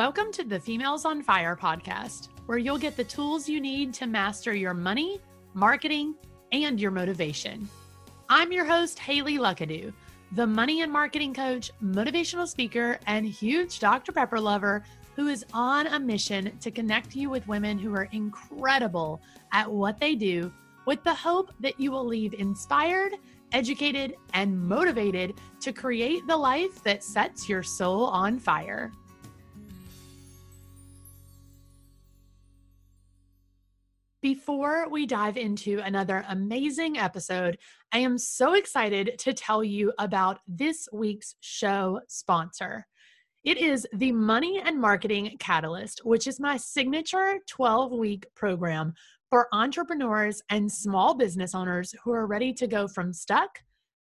Welcome to the Females on Fire podcast, where you'll get the tools you need to master your money, marketing, and your motivation. I'm your host, Haley Luckadoo, the money and marketing coach, motivational speaker, and huge Dr. Pepper lover who is on a mission to connect you with women who are incredible at what they do with the hope that you will leave inspired, educated, and motivated to create the life that sets your soul on fire. Before we dive into another amazing episode, I am so excited to tell you about this week's show sponsor. It is the Money and Marketing Catalyst, which is my signature 12 week program for entrepreneurs and small business owners who are ready to go from stuck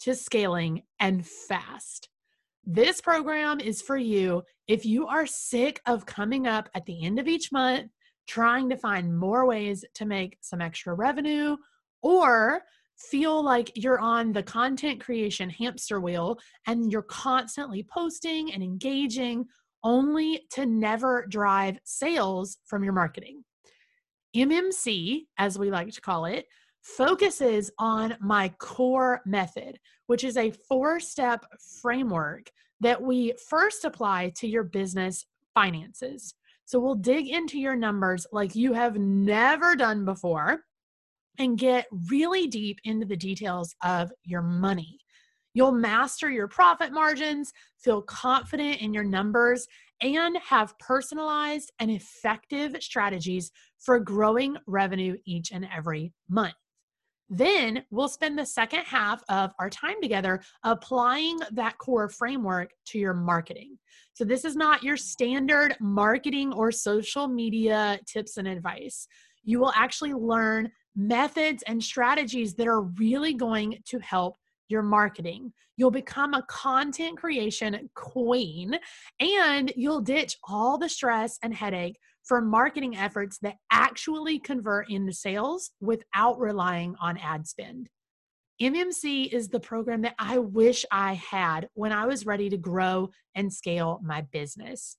to scaling and fast. This program is for you if you are sick of coming up at the end of each month trying to find more ways to make some extra revenue or feel like you're on the content creation hamster wheel and you're constantly posting and engaging only to never drive sales from your marketing. MMC, as we like to call it, focuses on my core method, which is a four step framework that we first apply to your business finances. So we'll dig into your numbers like you have never done before and get really deep into the details of your money. You'll master your profit margins, feel confident in your numbers, and have personalized and effective strategies for growing revenue each and every month. Then we'll spend the second half of our time together applying that core framework to your marketing. So, this is not your standard marketing or social media tips and advice. You will actually learn methods and strategies that are really going to help your marketing. You'll become a content creation queen and you'll ditch all the stress and headache for marketing efforts that actually convert into sales without relying on ad spend. MMC is the program that I wish I had when I was ready to grow and scale my business.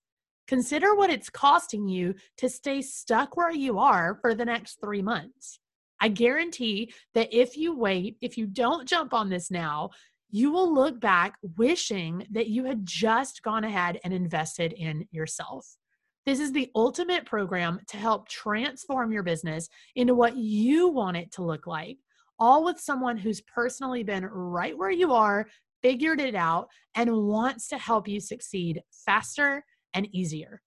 Consider what it's costing you to stay stuck where you are for the next three months. I guarantee that if you wait, if you don't jump on this now, you will look back wishing that you had just gone ahead and invested in yourself. This is the ultimate program to help transform your business into what you want it to look like, all with someone who's personally been right where you are, figured it out, and wants to help you succeed faster and easier.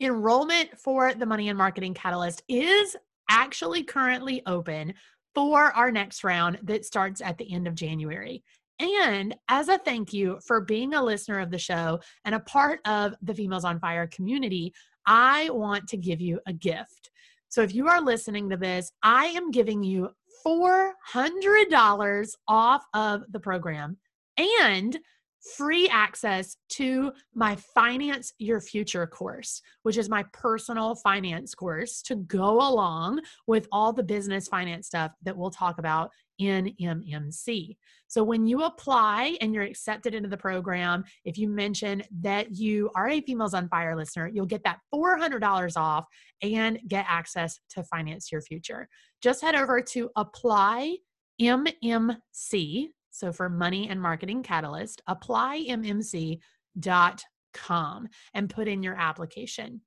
Enrollment for the Money and Marketing Catalyst is actually currently open for our next round that starts at the end of January. And as a thank you for being a listener of the show and a part of the Females on Fire community, I want to give you a gift. So if you are listening to this, I am giving you $400 off of the program and free access to my Finance Your Future course, which is my personal finance course to go along with all the business finance stuff that we'll talk about in MMC. So when you apply and you're accepted into the program, if you mention that you are a Females on Fire listener, you'll get that $400 off and get access to Finance Your Future. Just head over to apply MMC. So for Money and Marketing Catalyst, applymmc.com and put in your application.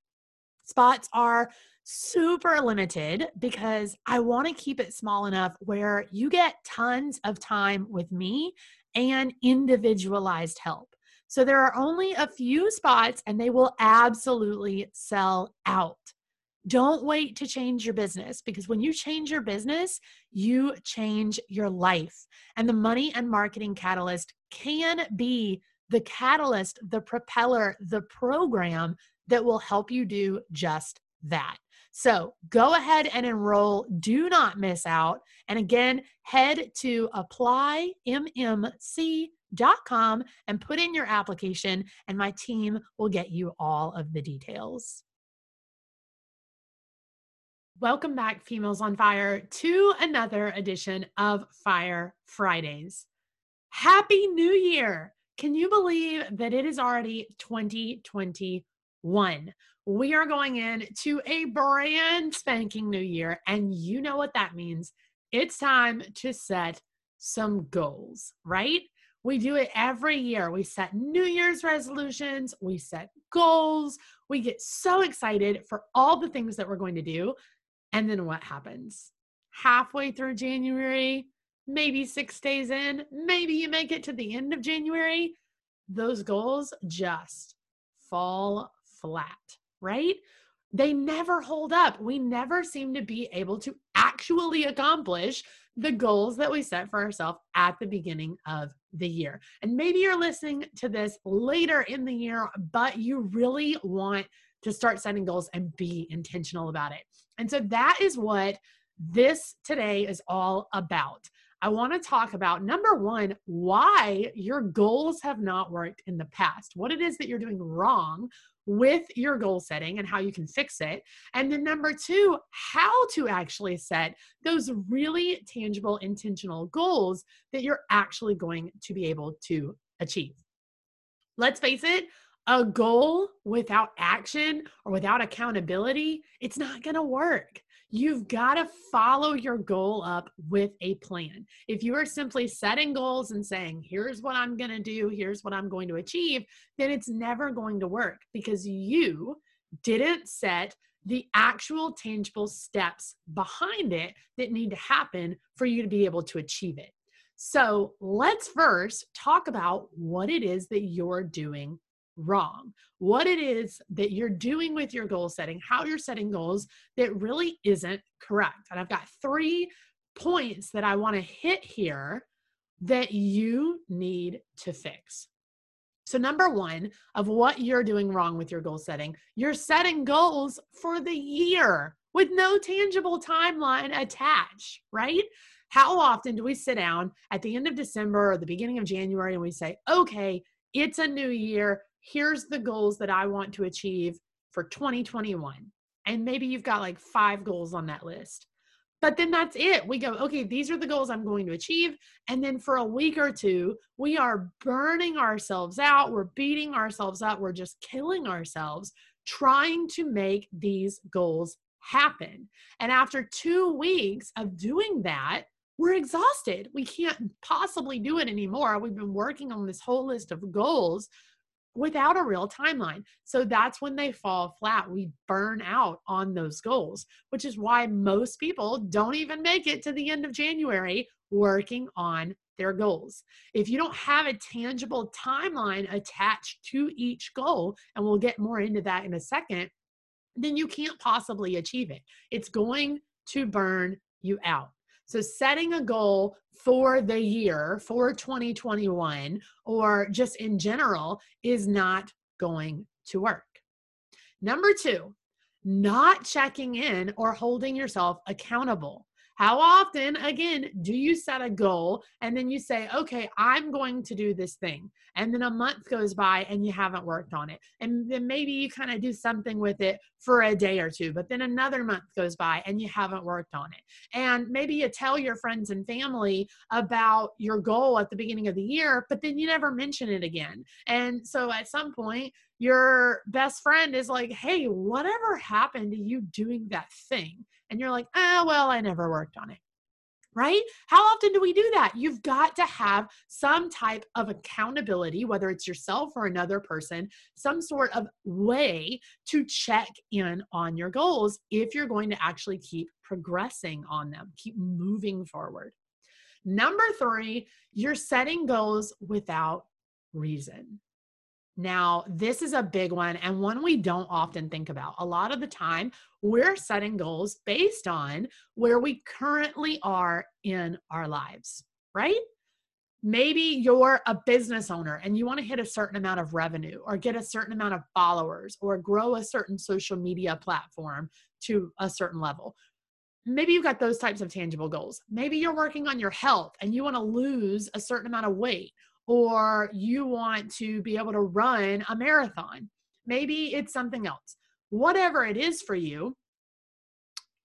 Spots are super limited because I want to keep it small enough where you get tons of time with me and individualized help. So there are only a few spots and they will absolutely sell out. Don't wait to change your business because when you change your business, you change your life. And the money and marketing catalyst can be the catalyst, the propeller, the program that will help you do just that. So go ahead and enroll. Do not miss out. And again, head to applymmc.com and put in your application, and my team will get you all of the details. Welcome back, Females on Fire, to another edition of Fire Fridays. Happy New Year! Can you believe that it is already 2021? We are going into a brand spanking new year, and you know what that means. It's time to set some goals, right? We do it every year. We set New Year's resolutions, we set goals, we get so excited for all the things that we're going to do. And then what happens? Halfway through January, maybe six days in, maybe you make it to the end of January, those goals just fall flat, right? They never hold up. We never seem to be able to actually accomplish the goals that we set for ourselves at the beginning of the year. And maybe you're listening to this later in the year, but you really want to start setting goals and be intentional about it. And so that is what this today is all about. I want to talk about number one, why your goals have not worked in the past, what it is that you're doing wrong with your goal setting and how you can fix it. And then number two, how to actually set those really tangible, intentional goals that you're actually going to be able to achieve. Let's face it, a goal without action or without accountability, it's not going to work. You've got to follow your goal up with a plan. If you are simply setting goals and saying, here's what I'm going to do, here's what I'm going to achieve, then it's never going to work because you didn't set the actual tangible steps behind it that need to happen for you to be able to achieve it. So let's first talk about what it is that you're doing wrong, what it is that you're doing with your goal setting, how you're setting goals that really isn't correct. And I've got three points that I want to hit here that you need to fix. So, number one of what you're doing wrong with your goal setting, you're setting goals for the year with no tangible timeline attached, right? How often do we sit down at the end of December or the beginning of January and we say, okay, it's a new year here's the goals that I want to achieve for 2021. And maybe you've got like five goals on that list. But then that's it. We go, okay, these are the goals I'm going to achieve. And then for a week or two, we are burning ourselves out. We're beating ourselves up. We're just killing ourselves trying to make these goals happen. And after two weeks of doing that, we're exhausted. We can't possibly do it anymore. We've been working on this whole list of goals without a real timeline. So that's when they fall flat. We burn out on those goals, which is why most people don't even make it to the end of January working on their goals. If you don't have a tangible timeline attached to each goal, and we'll get more into that in a second, then you can't possibly achieve it. It's going to burn you out. So, setting a goal for the year, for 2021, or just in general, is not going to work. Number two, not checking in or holding yourself accountable. How often, again, do you set a goal and then you say, okay, I'm going to do this thing? And then a month goes by and you haven't worked on it. And then maybe you kind of do something with it for a day or two, but then another month goes by and you haven't worked on it. And maybe you tell your friends and family about your goal at the beginning of the year, but then you never mention it again. And so at some point, your best friend is like, hey, whatever happened to you doing that thing? And you're like, ah, well, I never worked on it. Right? How often do we do that? You've got to have some type of accountability, whether it's yourself or another person, some sort of way to check in on your goals if you're going to actually keep progressing on them, keep moving forward. Number three, you're setting goals without reason. Now, this is a big one and one we don't often think about. A lot of the time, we're setting goals based on where we currently are in our lives, right? Maybe you're a business owner and you want to hit a certain amount of revenue or get a certain amount of followers or grow a certain social media platform to a certain level. Maybe you've got those types of tangible goals. Maybe you're working on your health and you want to lose a certain amount of weight or you want to be able to run a marathon. Maybe it's something else. Whatever it is for you,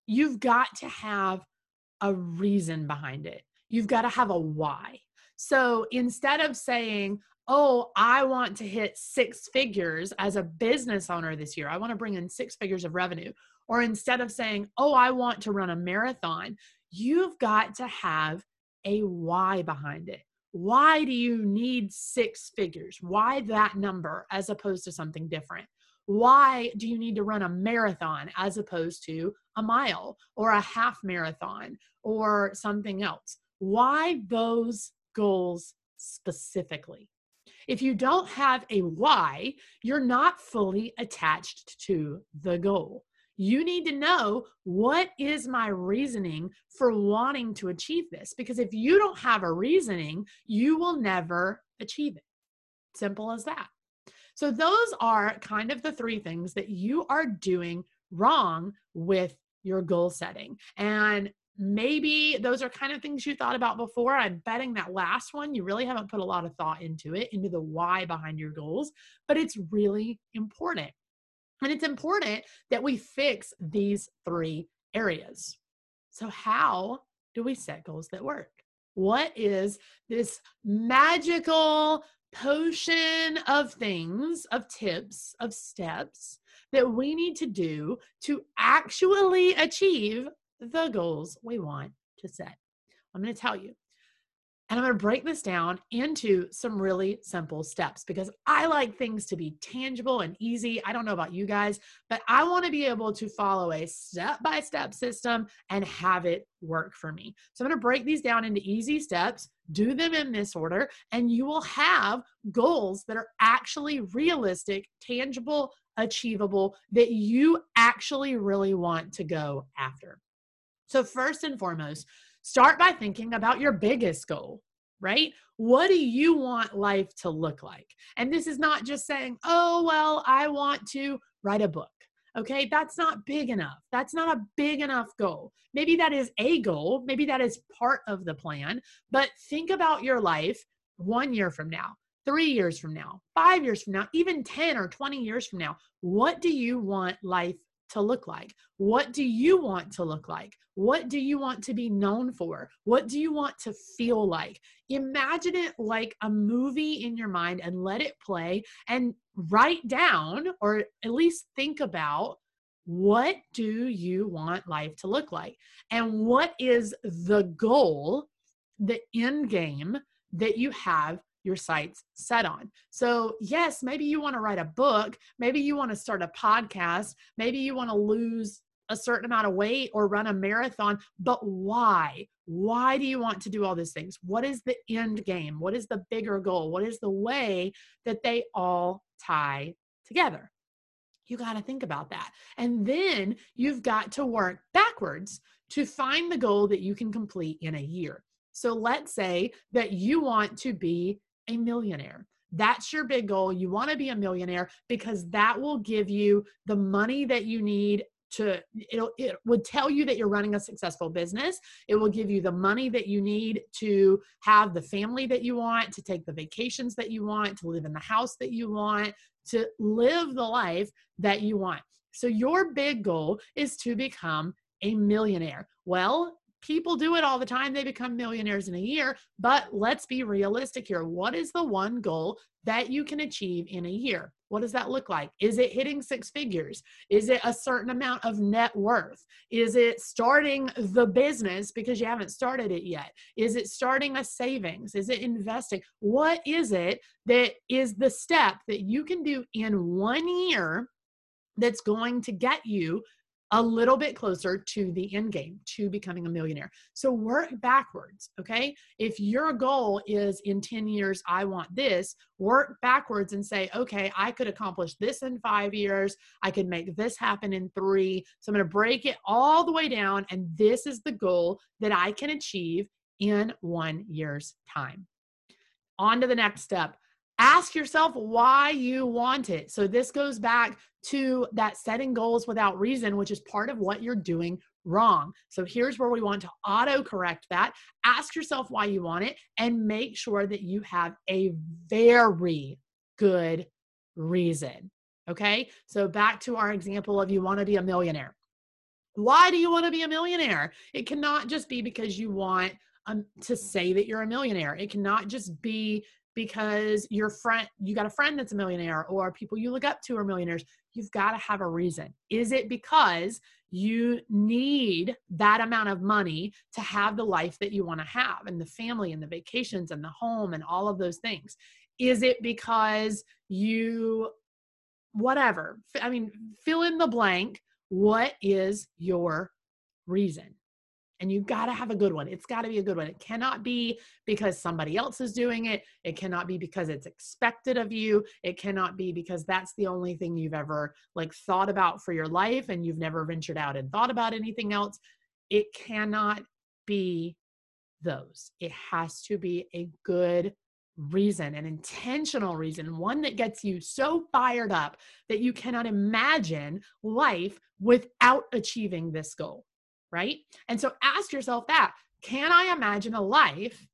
you've got to have a reason behind it. You've got to have a why. So instead of saying, oh, I want to hit six figures as a business owner this year. I want to bring in six figures of revenue. Or instead of saying, oh, I want to run a marathon, you've got to have a why behind it. Why do you need six figures? Why that number as opposed to something different? Why do you need to run a marathon as opposed to a mile or a half marathon or something else? Why those goals specifically? If you don't have a why, you're not fully attached to the goal. You need to know what is my reasoning for wanting to achieve this? Because if you don't have a reasoning, you will never achieve it. Simple as that. So, those are kind of the three things that you are doing wrong with your goal setting. And maybe those are kind of things you thought about before. I'm betting that last one, you really haven't put a lot of thought into it, into the why behind your goals, but it's really important. And it's important that we fix these three areas. So, how do we set goals that work? What is this magical potion of things, of tips, of steps that we need to do to actually achieve the goals we want to set. I'm going to tell you. And I'm going to break this down into some really simple steps because I like things to be tangible and easy. I don't know about you guys, but I want to be able to follow a step by step system and have it work for me. So I'm going to break these down into easy steps, do them in this order, and you will have goals that are actually realistic, tangible, achievable, that you actually really want to go after. So, first and foremost, start by thinking about your biggest goal, right? What do you want life to look like? And this is not just saying, oh, well, I want to write a book. Okay, that's not big enough. That's not a big enough goal. Maybe that is a goal, maybe that is part of the plan, but think about your life one year from now, three years from now, five years from now, even 10 or 20 years from now. What do you want life to look like? What do you want to look like? What do you want to be known for? What do you want to feel like? Imagine it like a movie in your mind and let it play and write down or at least think about what do you want life to look like? And what is the goal, the end game that you have your sights set on. So, yes, maybe you want to write a book, maybe you want to start a podcast, maybe you want to lose a certain amount of weight or run a marathon, but why? Why do you want to do all these things? What is the end game? What is the bigger goal? What is the way that they all tie together? You got to think about that. And then you've got to work backwards to find the goal that you can complete in a year. So let's say that you want to be a millionaire. That's your big goal. You want to be a millionaire because that will give you the money that you need to it'll it would tell you that you're running a successful business it will give you the money that you need to have the family that you want to take the vacations that you want to live in the house that you want to live the life that you want so your big goal is to become a millionaire well people do it all the time. They become millionaires in a year. But let's be realistic here. What is the one goal that you can achieve in a year? What does that look like? Is it hitting six figures? Is it a certain amount of net worth? Is it starting the business because you haven't started it yet? Is it starting a savings? Is it investing? What is it that is the step that you can do in one year that's going to get you a little bit closer to the end game, to becoming a millionaire. So work backwards, okay? If your goal is in 10 years, I want this, work backwards and say, okay, I could accomplish this in five years. I could make this happen in three. So I'm going to break it all the way down. And this is the goal that I can achieve in one year's time. On to the next step ask yourself why you want it. So this goes back to that setting goals without reason, which is part of what you're doing wrong. So here's where we want to auto correct that. Ask yourself why you want it and make sure that you have a very good reason. Okay. So back to our example of you want to be a millionaire. Why do you want to be a millionaire? It cannot just be because you want um, to say that you're a millionaire. It cannot just be because your friend you got a friend that's a millionaire or people you look up to are millionaires you've got to have a reason. Is it because you need that amount of money to have the life that you want to have and the family and the vacations and the home and all of those things? Is it because you whatever i mean fill in the blank what is your reason and you've got to have a good one. It's got to be a good one. It cannot be because somebody else is doing it. It cannot be because it's expected of you. It cannot be because that's the only thing you've ever like thought about for your life and you've never ventured out and thought about anything else. It cannot be those. It has to be a good reason, an intentional reason, one that gets you so fired up that you cannot imagine life without achieving this goal right? And so ask yourself that can I imagine a life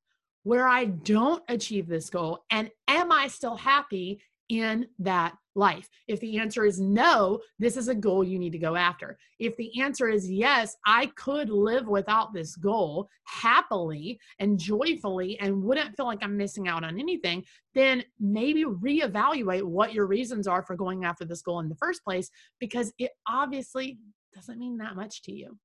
where I don't achieve this goal? And am I still happy in that life? If the answer is no, this is a goal you need to go after. If the answer is yes, I could live without this goal happily and joyfully and wouldn't feel like I'm missing out on anything, then maybe reevaluate what your reasons are for going after this goal in the first place because it obviously doesn't mean that much to you.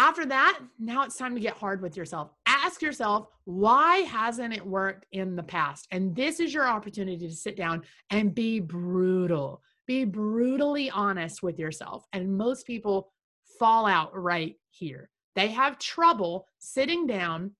After that, now it's time to get hard with yourself. Ask yourself, why hasn't it worked in the past? And this is your opportunity to sit down and be brutal. Be brutally honest with yourself. And most people fall out right here. They have trouble sitting down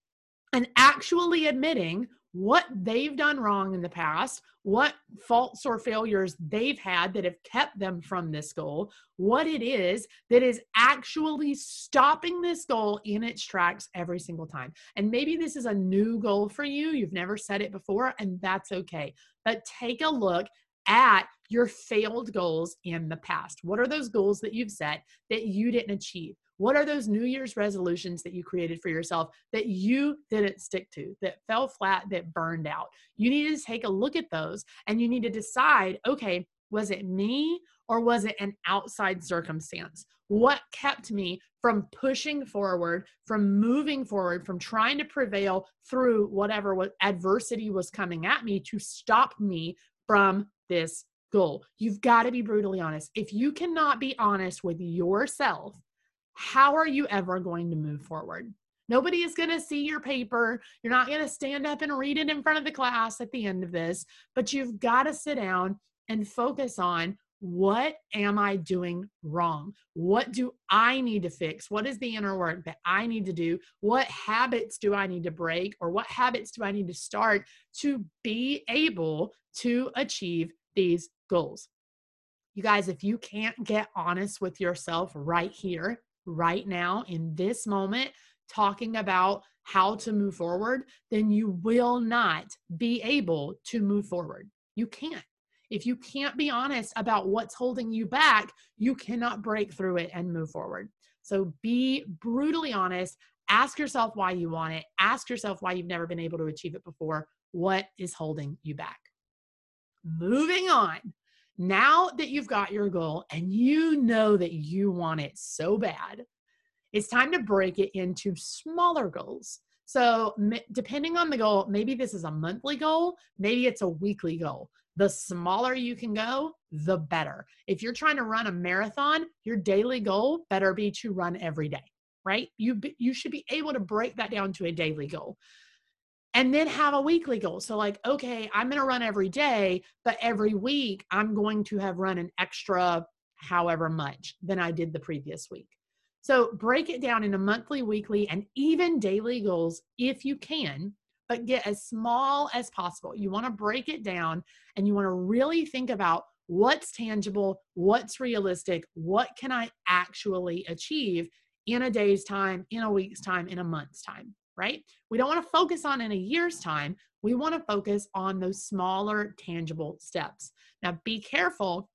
and actually admitting what they've done wrong in the past, what faults or failures they've had that have kept them from this goal, what it is that is actually stopping this goal in its tracks every single time. And maybe this is a new goal for you, you've never set it before, and that's okay. But take a look at your failed goals in the past. What are those goals that you've set that you didn't achieve? What are those New Year's resolutions that you created for yourself that you didn't stick to, that fell flat, that burned out? You need to take a look at those and you need to decide okay, was it me or was it an outside circumstance? What kept me from pushing forward, from moving forward, from trying to prevail through whatever adversity was coming at me to stop me from this goal? You've got to be brutally honest. If you cannot be honest with yourself, how are you ever going to move forward? Nobody is going to see your paper. You're not going to stand up and read it in front of the class at the end of this, but you've got to sit down and focus on what am I doing wrong? What do I need to fix? What is the inner work that I need to do? What habits do I need to break? Or what habits do I need to start to be able to achieve these goals? You guys, if you can't get honest with yourself right here, right now in this moment talking about how to move forward, then you will not be able to move forward. You can't. If you can't be honest about what's holding you back, you cannot break through it and move forward. So be brutally honest. Ask yourself why you want it. Ask yourself why you've never been able to achieve it before. What is holding you back? Moving on now that you've got your goal and you know that you want it so bad, it's time to break it into smaller goals. So, depending on the goal, maybe this is a monthly goal, maybe it's a weekly goal. The smaller you can go, the better. If you're trying to run a marathon, your daily goal better be to run every day, right? You you should be able to break that down to a daily goal and then have a weekly goal. So, like, okay, I'm going to run every day, but every week I'm going to have run an extra however much than I did the previous week. So, break it down into monthly, weekly, and even daily goals if you can, but get as small as possible. You want to break it down and you want to really think about what's tangible, what's realistic, what can I actually achieve in a day's time, in a week's time, in a month's time right? We don't want to focus on in a year's time. We want to focus on those smaller, tangible steps. Now, be careful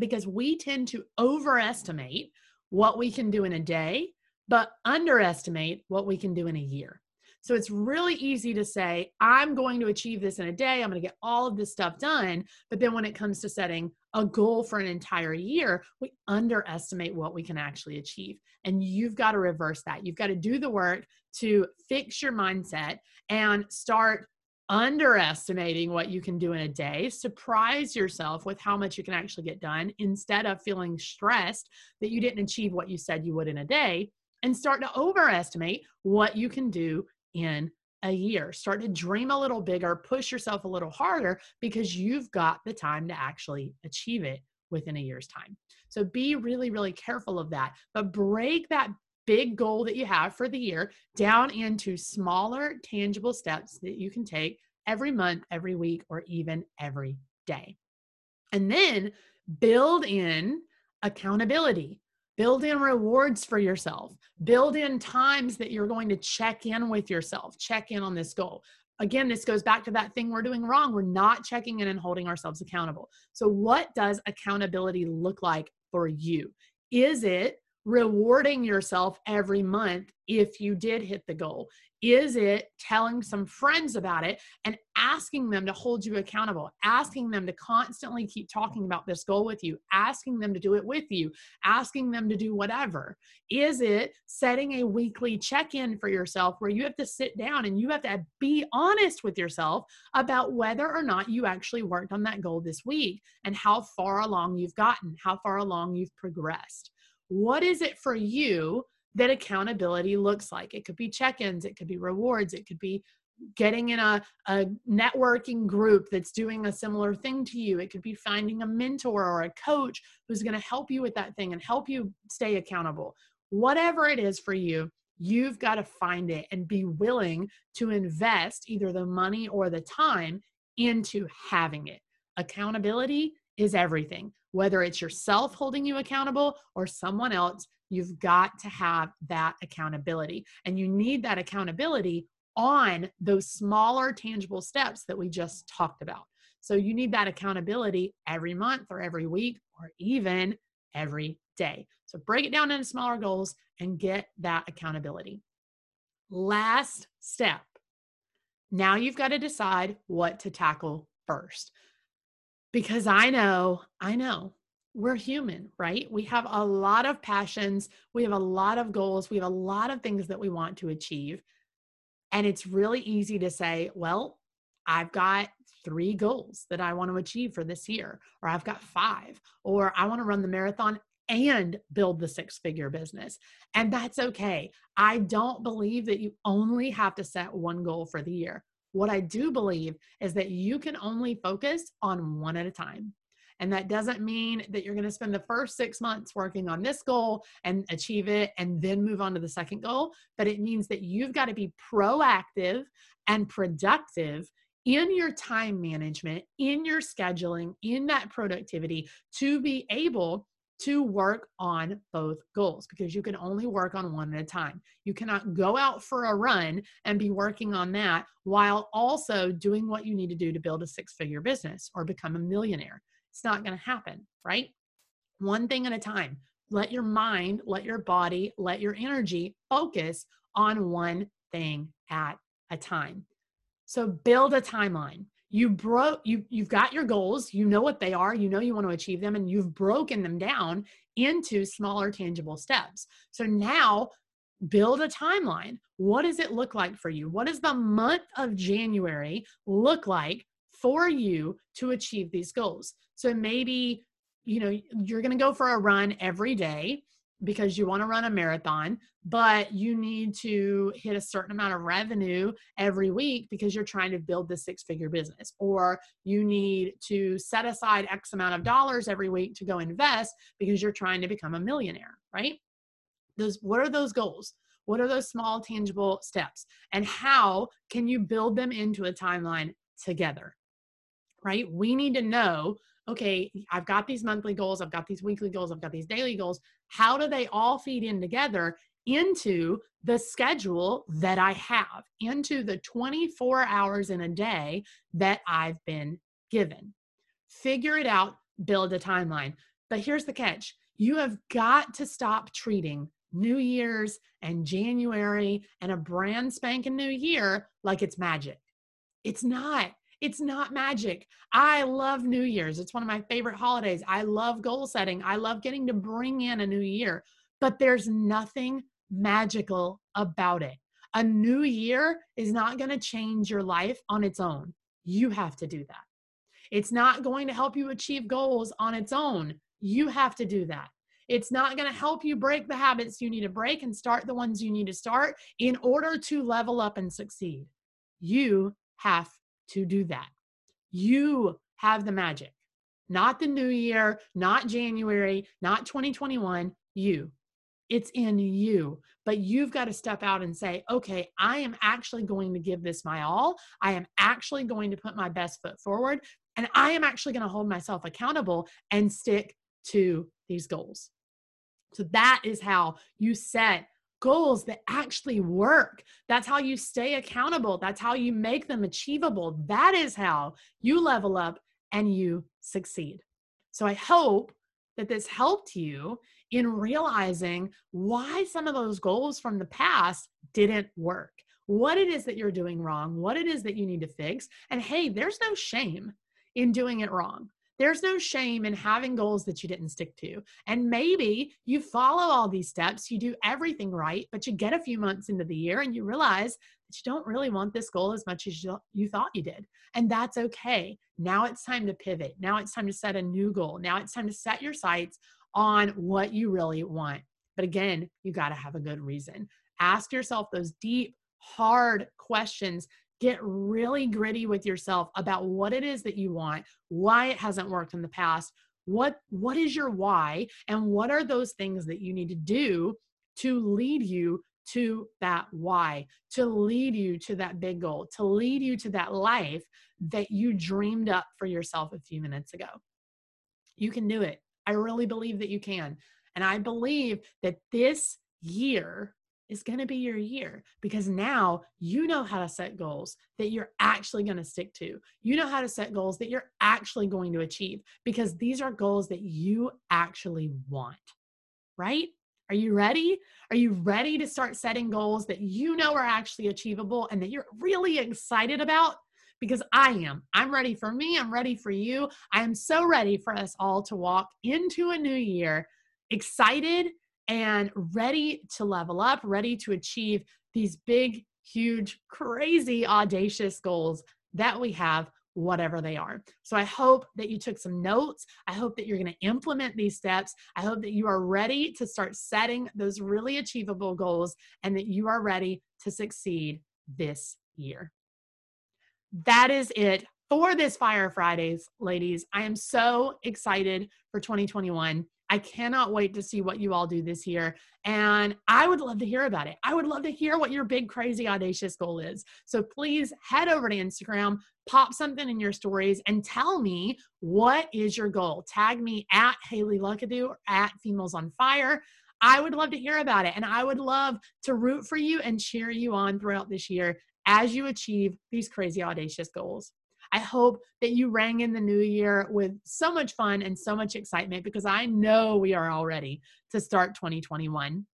because we tend to overestimate what we can do in a day, but underestimate what we can do in a year. So it's really easy to say, I'm going to achieve this in a day. I'm going to get all of this stuff done. But then when it comes to setting a goal for an entire year, we underestimate what we can actually achieve. And you've got to reverse that. You've got to do the work to fix your mindset and start underestimating what you can do in a day. Surprise yourself with how much you can actually get done instead of feeling stressed that you didn't achieve what you said you would in a day and start to overestimate what you can do in a year. Start to dream a little bigger, push yourself a little harder because you've got the time to actually achieve it within a year's time. So be really, really careful of that. But break that big goal that you have for the year down into smaller, tangible steps that you can take every month, every week, or even every day. And then build in accountability. Build in rewards for yourself. Build in times that you're going to check in with yourself, check in on this goal. Again, this goes back to that thing we're doing wrong. We're not checking in and holding ourselves accountable. So, what does accountability look like for you? Is it rewarding yourself every month if you did hit the goal? Is it telling some friends about it and asking them to hold you accountable, asking them to constantly keep talking about this goal with you, asking them to do it with you, asking them to do whatever? Is it setting a weekly check in for yourself where you have to sit down and you have to be honest with yourself about whether or not you actually worked on that goal this week and how far along you've gotten, how far along you've progressed? What is it for you that accountability looks like? It could be check ins, it could be rewards, it could be getting in a, a networking group that's doing a similar thing to you. It could be finding a mentor or a coach who's going to help you with that thing and help you stay accountable. Whatever it is for you, you've got to find it and be willing to invest either the money or the time into having it. Accountability is everything whether it's yourself holding you accountable or someone else, you've got to have that accountability. And you need that accountability on those smaller, tangible steps that we just talked about. So you need that accountability every month or every week or even every day. So break it down into smaller goals and get that accountability. Last step. Now you've got to decide what to tackle first because I know, I know we're human, right? We have a lot of passions, we have a lot of goals, we have a lot of things that we want to achieve. And it's really easy to say, well, I've got three goals that I want to achieve for this year, or I've got five, or I want to run the marathon and build the six figure business. And that's okay. I don't believe that you only have to set one goal for the year. What I do believe is that you can only focus on one at a time. And that doesn't mean that you're going to spend the first six months working on this goal and achieve it and then move on to the second goal. But it means that you've got to be proactive and productive in your time management, in your scheduling, in that productivity to be able to work on both goals because you can only work on one at a time. You cannot go out for a run and be working on that while also doing what you need to do to build a six figure business or become a millionaire. It's not going to happen, right? One thing at a time. Let your mind, let your body, let your energy focus on one thing at a time. So build a timeline you broke you you've got your goals you know what they are you know you want to achieve them and you've broken them down into smaller tangible steps. So now build a timeline. What does it look like for you? What does the month of january look like for you to achieve these goals? So maybe you know you're going to go for a run every day because you want to run a marathon, but you need to hit a certain amount of revenue every week because you're trying to build this six figure business, or you need to set aside X amount of dollars every week to go invest because you're trying to become a millionaire, right? Those, what are those goals? What are those small, tangible steps? And how can you build them into a timeline together? Right? We need to know okay, I've got these monthly goals, I've got these weekly goals, I've got these daily goals. How do they all feed in together into the schedule that I have, into the 24 hours in a day that I've been given? Figure it out, build a timeline. But here's the catch you have got to stop treating New Year's and January and a brand spanking new year like it's magic. It's not. It's not magic. I love New Year's. It's one of my favorite holidays. I love goal setting. I love getting to bring in a new year, but there's nothing magical about it. A new year is not going to change your life on its own. You have to do that. It's not going to help you achieve goals on its own. You have to do that. It's not going to help you break the habits you need to break and start the ones you need to start in order to level up and succeed. You have to do that. You have the magic, not the new year, not January, not 2021. You. It's in you. But you've got to step out and say, okay, I am actually going to give this my all. I am actually going to put my best foot forward. And I am actually going to hold myself accountable and stick to these goals. So that is how you set goals that actually work. That's how you stay accountable. That's how you make them achievable. That is how you level up and you succeed. So I hope that this helped you in realizing why some of those goals from the past didn't work, what it is that you're doing wrong, what it is that you need to fix. And hey, there's no shame in doing it wrong. There's no shame in having goals that you didn't stick to. And maybe you follow all these steps, you do everything right, but you get a few months into the year and you realize that you don't really want this goal as much as you, you thought you did. And that's okay. Now it's time to pivot. Now it's time to set a new goal. Now it's time to set your sights on what you really want. But again, you got to have a good reason. Ask yourself those deep, hard questions get really gritty with yourself about what it is that you want why it hasn't worked in the past what what is your why and what are those things that you need to do to lead you to that why to lead you to that big goal to lead you to that life that you dreamed up for yourself a few minutes ago? You can do it. I really believe that you can. And i believe that this year is going to be your year because now you know how to set goals that you're actually going to stick to. You know how to set goals that you're actually going to achieve because these are goals that you actually want, right? Are you ready? Are you ready to start setting goals that you know are actually achievable and that you're really excited about? Because I am. I'm ready for me. I'm ready for you. I am so ready for us all to walk into a new year excited and ready to level up, ready to achieve these big, huge, crazy, audacious goals that we have, whatever they are. So I hope that you took some notes. I hope that you're going to implement these steps. I hope that you are ready to start setting those really achievable goals and that you are ready to succeed this year. That is it for this Fire Fridays, ladies. I am so excited for 2021. I cannot wait to see what you all do this year. And I would love to hear about it. I would love to hear what your big, crazy, audacious goal is. So please head over to Instagram, pop something in your stories, and tell me what is your goal. Tag me at Haley Luckadoo or at Females on Fire. I would love to hear about it. And I would love to root for you and cheer you on throughout this year as you achieve these crazy, audacious goals. I hope that you rang in the new year with so much fun and so much excitement because I know we are all ready to start 2021.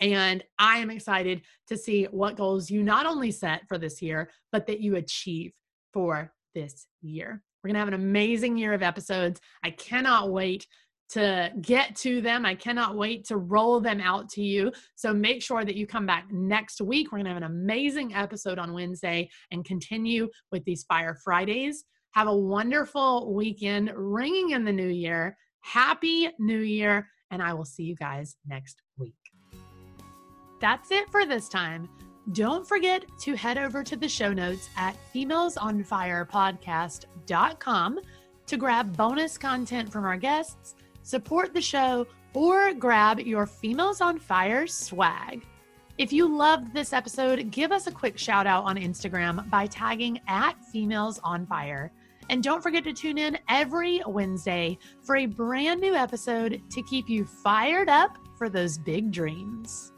And I am excited to see what goals you not only set for this year, but that you achieve for this year. We're going to have an amazing year of episodes. I cannot wait to get to them. I cannot wait to roll them out to you. So make sure that you come back next week. We're going to have an amazing episode on Wednesday and continue with these Fire Fridays. Have a wonderful weekend ringing in the new year. Happy New Year. And I will see you guys next week. That's it for this time. Don't forget to head over to the show notes at femalesonfirepodcast.com to grab bonus content from our guests support the show, or grab your Females on Fire swag. If you loved this episode, give us a quick shout out on Instagram by tagging at Females on Fire. And don't forget to tune in every Wednesday for a brand new episode to keep you fired up for those big dreams.